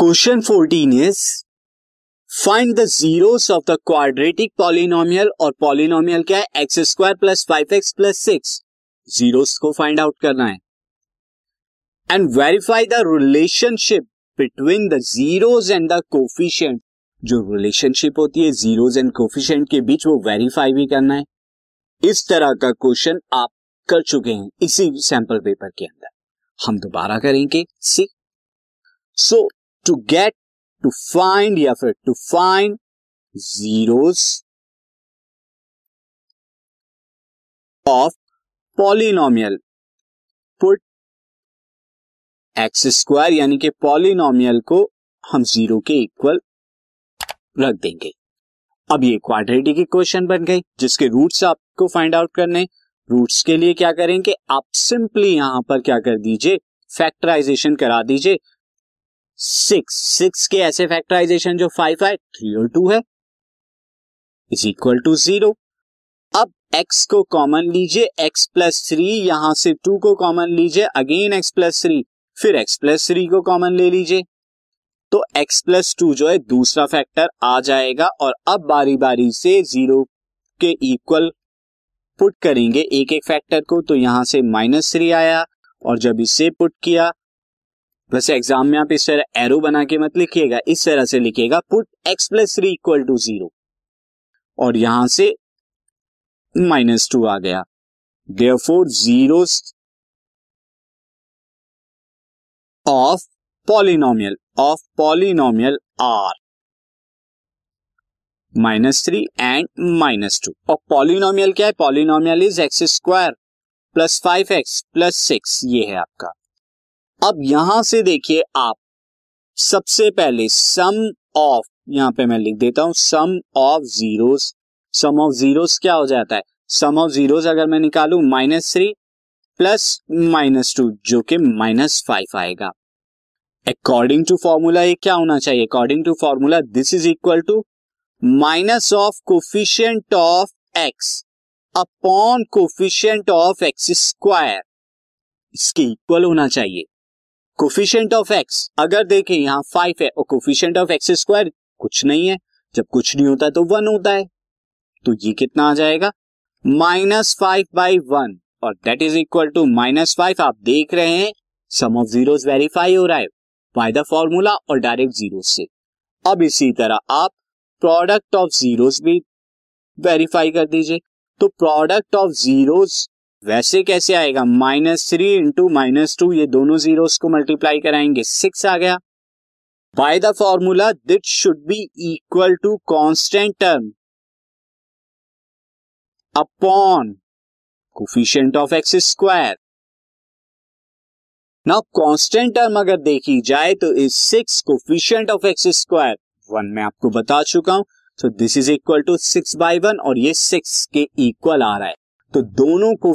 Question 14 is find the zeros of the quadratic polynomial और polynomial क्या है? X square plus five x plus six zeros को find out करना है। And verify the relationship between the zeros and the coefficient जो relationship होती है zeros and coefficient के बीच वो वेरीफाई भी करना है। इस तरह का क्वेश्चन आप कर चुके हैं, इसी सैंपल पेपर के अंदर। हम दोबारा करेंगे see so to get to find या फिर to find zeros of polynomial put x square यानी कि पॉलिनोमियल को हम ज़ीरो के इक्वल रख देंगे। अब ये क्वाड्रेटिक इक्वेशन बन गई, जिसके रूट्स आपको फाइंड आउट करने रूट्स के लिए क्या करेंगे? आप सिंपली यहाँ पर क्या कर दीजिए फैक्टराइजेशन करा दीजिए। सिक्स सिक्स के ऐसे फैक्टराइजेशन जो फाइव है थ्री और टू है इज़ इक्वल टू ज़ीरो अब x को कॉमन लीजिए, x प्लस थ्री यहाँ से टू को कॉमन लीजिए अगेन x प्लस थ्री फिर x प्लस थ्री को कॉमन ले लीजिए। तो x प्लस टू जो है, दूसरा फैक्टर आ जाएगा और अब बारी बारी से ज़ीरो के इक्वल पुट करेंगे एक एक फैक्टर को तो यहाँ से माइनस थ्री आया और जब इसे पुट किया वैसे एग्ज़ाम में आप इस तरह एरो बना के मत लिखिएगा, इस तरह से लिखिएगा put x plus three equal to zero और यहाँ से माइनस टू आ गया। Therefore zero of polynomial of polynomial are minus three and minus two और पॉलिनोमियल क्या है? Polynomial is x square plus five x plus six ये है आपका। अब यहाँ से देखिए आप, सबसे पहले सम ऑफ़ यहाँ पे मैं लिख देता हूँ sum of zeros sum of zeros क्या हो जाता है? सम ऑफ़ जीरोस अगर मैं निकालू minus three plus minus two जो कि माइनस फाइव आएगा। अकॉर्डिंग टू फॉर्मूला ये क्या होना चाहिए? According to formula this is equal to minus of coefficient of x upon coefficient of x square इसके इक्वल होना चाहिए। कोफिशियंट ऑफ़ एक्स अगर देखें यहाँ फाइव है, और कोफिशियंट ऑफ़ एक्स स्क्वायर कुछ नहीं है। जब कुछ नहीं होता तो वन होता है। तो ये कितना आ जाएगा? माइनस फाइव बाई वन और that is equal to minus five आप देख रहे हैं सम ऑफ़ जीरोस वेरीफाई हो रहा है बाय द फॉर्मूला और डायरेक्ट ज़ीरो से। अब इसी तरह आप प्रोडक्ट ऑफ़ जीरोस भी वेरीफाई कर दीजिए। तो प्रोडक्ट ऑफ़ जीरोस वैसे कैसे आएगा? Minus three into minus two, ये दोनों ज़ीरो को मल्टीप्लाई कराएँगे। सिक्स आ गया। By the formula it should be equal to constant term upon coefficient of x square now constant term अगर देखी जाए तो is six coefficient of x square one में आपको बता चुका हूँ तो this is equal to six by one और ये सिक्स के इक्वल आ रहा है। तो दोनों को